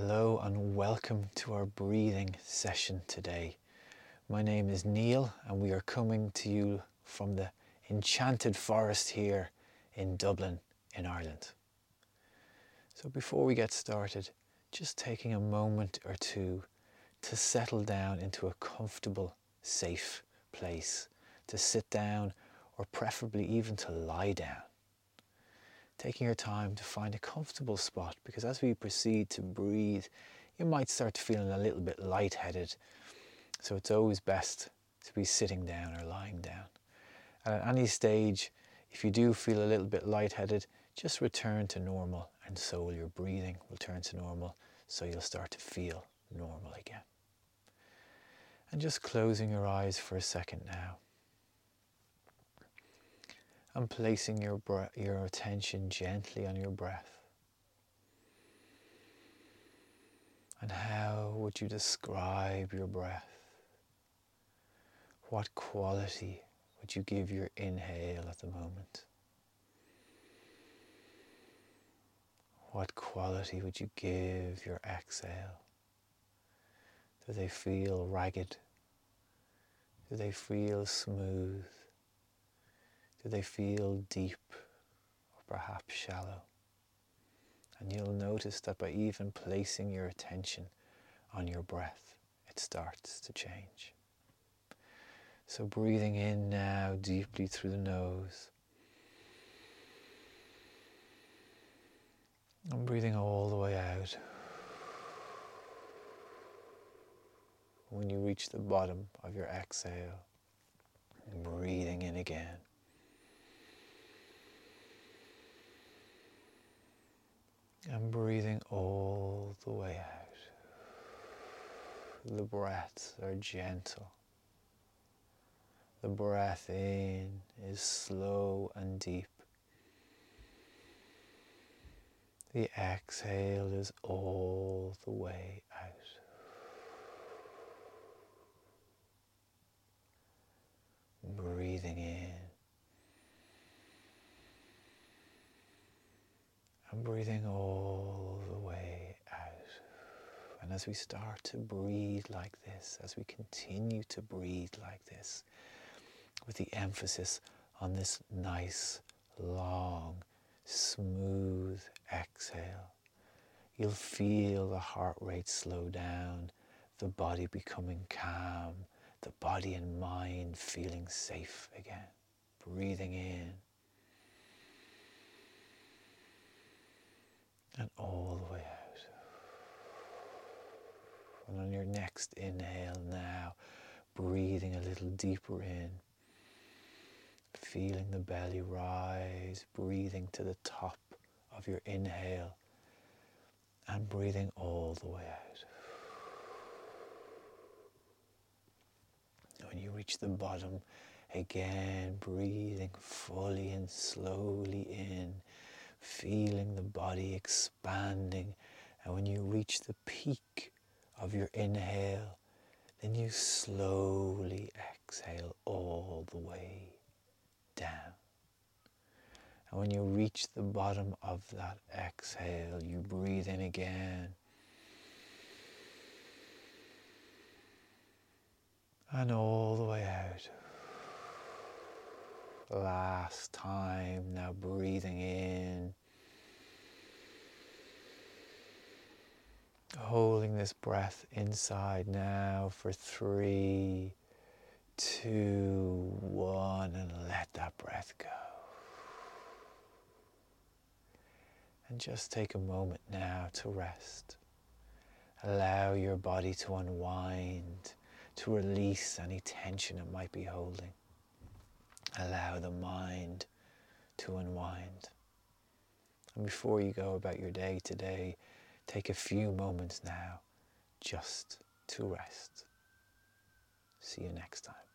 Hello and welcome to our breathing session today. My name is Neil and we are coming to you from the enchanted forest here in Dublin in Ireland. So before we get started, just taking a moment or two to settle down into a comfortable, safe place, to sit down or preferably even to lie down taking your time to find a comfortable spot because as we proceed to breathe, you might start feeling a little bit lightheaded. So it's always best to be sitting down or lying down. And at any stage, if you do feel a little bit lightheaded, just return to normal and so will your breathing will turn to normal so you'll start to feel normal again. And just closing your eyes for a second now and placing your, breath, your attention gently on your breath. And how would you describe your breath? What quality would you give your inhale at the moment? What quality would you give your exhale? Do they feel ragged? Do they feel smooth? Do they feel deep or perhaps shallow? And you'll notice that by even placing your attention on your breath, it starts to change. So breathing in now deeply through the nose. And breathing all the way out. When you reach the bottom of your exhale, breathing in again. And breathing all the way out. The breaths are gentle. The breath in is slow and deep. The exhale is all the way out. Breathing in and breathing all the way out. And as we start to breathe like this, as we continue to breathe like this, with the emphasis on this nice, long, smooth exhale, you'll feel the heart rate slow down, the body becoming calm, the body and mind feeling safe again. Breathing in and all the way out. And on your next inhale now, breathing a little deeper in, feeling the belly rise, breathing to the top of your inhale, and breathing all the way out. When you reach the bottom, again breathing fully and slowly in feeling the body expanding. And when you reach the peak of your inhale, then you slowly exhale all the way down. And when you reach the bottom of that exhale, you breathe in again. And all the way out. Last time, now breathing in. Breath inside now for three, two, one, and let that breath go. And just take a moment now to rest. Allow your body to unwind, to release any tension it might be holding. Allow the mind to unwind. And before you go about your day today, take a few moments now just to rest. See you next time.